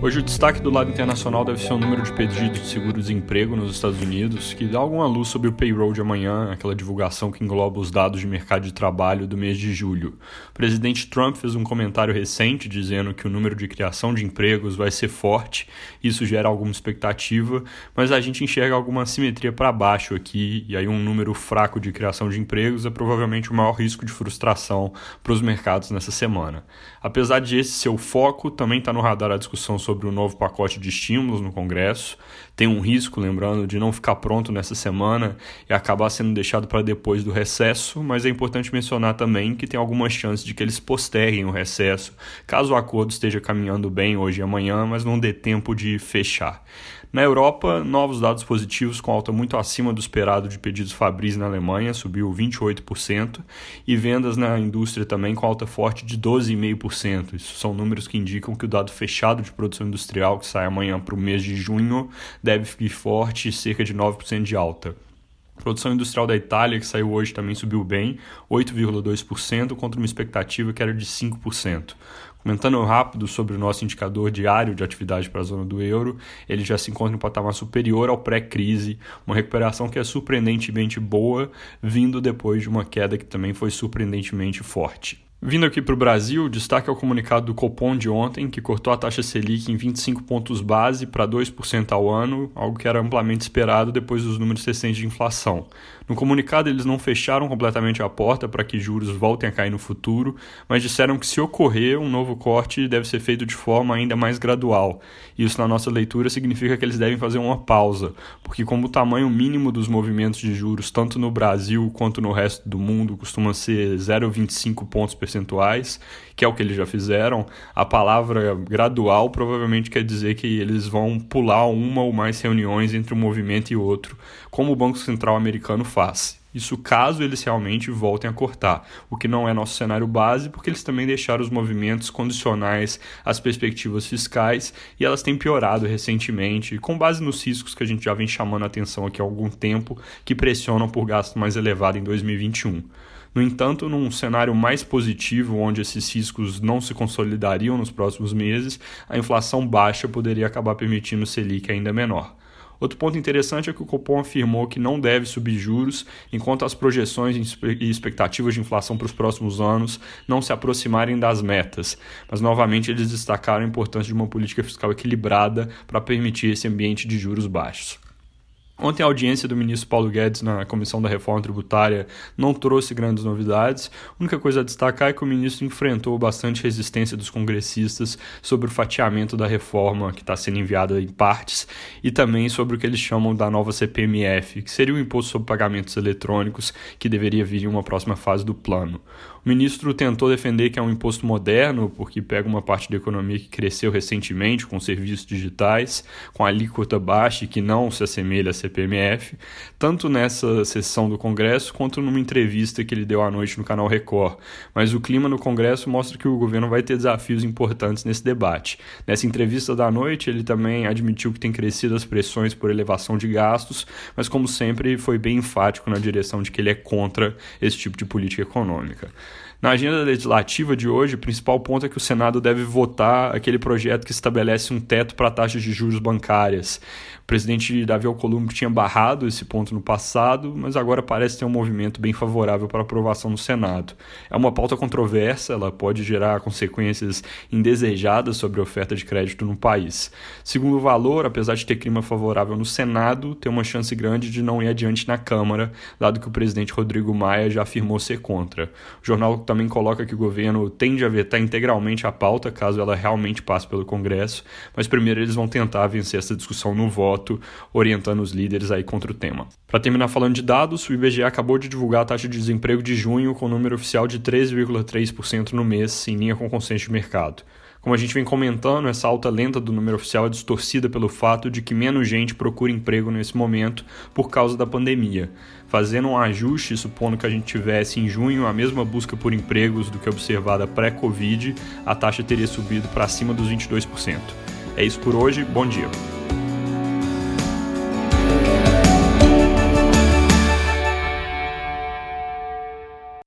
Hoje o destaque do lado internacional deve ser o número de pedidos de seguro-desemprego nos Estados Unidos, que dá alguma luz sobre o payroll de amanhã, aquela divulgação que engloba os dados de mercado de trabalho do mês de julho. O presidente Trump fez um comentário recente dizendo que o número de criação de empregos vai ser forte, isso gera alguma expectativa, mas a gente enxerga alguma simetria para baixo aqui, e aí um número fraco de criação de empregos é provavelmente o maior risco de frustração para os mercados nessa semana. Apesar de esse ser o foco, também está no radar a discussão sobre o novo pacote de estímulos no Congresso. Tem um risco, lembrando, de não ficar pronto nessa semana e acabar sendo deixado para depois do recesso, mas é importante mencionar também que tem algumas chances de que eles posterguem o recesso, caso o acordo esteja caminhando bem hoje e amanhã, mas não dê tempo de fechar. Na Europa, novos dados positivos com alta muito acima do esperado de pedidos Fabris na Alemanha, subiu 28%, e vendas na indústria também com alta forte de 12,5%. Isso são números que indicam que o dado fechado de produção industrial, que sai amanhã para o mês de junho, deve ficar forte, cerca de 9% de alta. Produção industrial da Itália, que saiu hoje, também subiu bem, 8,2%, contra uma expectativa que era de 5%. Comentando rápido sobre o nosso indicador diário de atividade para a zona do euro, ele já se encontra em um patamar superior ao pré-crise, uma recuperação que é surpreendentemente boa, vindo depois de uma queda que também foi surpreendentemente forte. Vindo aqui para o Brasil, destaque ao comunicado do Copom de ontem, que cortou a taxa Selic em 25 pontos base para 2% ao ano, algo que era amplamente esperado depois dos números recentes de inflação. No comunicado, eles não fecharam completamente a porta para que juros voltem a cair no futuro, mas disseram que se ocorrer um novo corte deve ser feito de forma ainda mais gradual. Isso, na nossa leitura, significa que eles devem fazer uma pausa, porque como o tamanho mínimo dos movimentos de juros, tanto no Brasil quanto no resto do mundo, costuma ser 0,25 pontos percentuais, que é o que eles já fizeram, a palavra gradual provavelmente quer dizer que eles vão pular uma ou mais reuniões entre um movimento e outro, como o Banco Central americano faz. Isso caso eles realmente voltem a cortar, o que não é nosso cenário base, porque eles também deixaram os movimentos condicionais às perspectivas fiscais e elas têm piorado recentemente, com base nos riscos que a gente já vem chamando a atenção aqui há algum tempo, que pressionam por gasto mais elevado em 2021. No entanto, num cenário mais positivo, onde esses riscos não se consolidariam nos próximos meses, a inflação baixa poderia acabar permitindo o Selic ainda menor. Outro ponto interessante é que o Copom afirmou que não deve subir juros, enquanto as projeções e expectativas de inflação para os próximos anos não se aproximarem das metas. Mas, novamente, eles destacaram a importância de uma política fiscal equilibrada para permitir esse ambiente de juros baixos. Ontem a audiência do ministro Paulo Guedes na Comissão da Reforma Tributária não trouxe grandes novidades. A única coisa a destacar é que o ministro enfrentou bastante resistência dos congressistas sobre o fatiamento da reforma que está sendo enviada em partes e também sobre o que eles chamam da nova CPMF, que seria o Imposto sobre Pagamentos Eletrônicos, que deveria vir em uma próxima fase do plano. O ministro tentou defender que é um imposto moderno, porque pega uma parte da economia que cresceu recentemente com serviços digitais, com alíquota baixa e que não se assemelha à CPMF, tanto nessa sessão do Congresso quanto numa entrevista que ele deu à noite no canal Record. Mas o clima no Congresso mostra que o governo vai ter desafios importantes nesse debate. Nessa entrevista da noite, ele também admitiu que tem crescido as pressões por elevação de gastos, mas como sempre foi bem enfático na direção de que ele é contra esse tipo de política econômica. Na agenda legislativa de hoje, o principal ponto é que o Senado deve votar aquele projeto que estabelece um teto para taxas de juros bancárias presidente Davi Alcolumbre tinha barrado esse ponto no passado, mas agora parece ter um movimento bem favorável para aprovação no Senado. É uma pauta controversa, ela pode gerar consequências indesejadas sobre a oferta de crédito no país. Segundo o valor, apesar de ter clima favorável no Senado, tem uma chance grande de não ir adiante na Câmara, dado que o presidente Rodrigo Maia já afirmou ser contra. O jornal também coloca que o governo tende a vetar integralmente a pauta caso ela realmente passe pelo Congresso, mas primeiro eles vão tentar vencer essa discussão no voto orientando os líderes aí contra o tema. Para terminar falando de dados, o IBGE acabou de divulgar a taxa de desemprego de junho com o número oficial de 3,3% no mês, em linha com o consenso de mercado. Como a gente vem comentando, essa alta lenta do número oficial é distorcida pelo fato de que menos gente procura emprego nesse momento por causa da pandemia. Fazendo um ajuste, supondo que a gente tivesse em junho a mesma busca por empregos do que observada pré-Covid, a taxa teria subido para acima dos 22%. É isso por hoje, bom dia.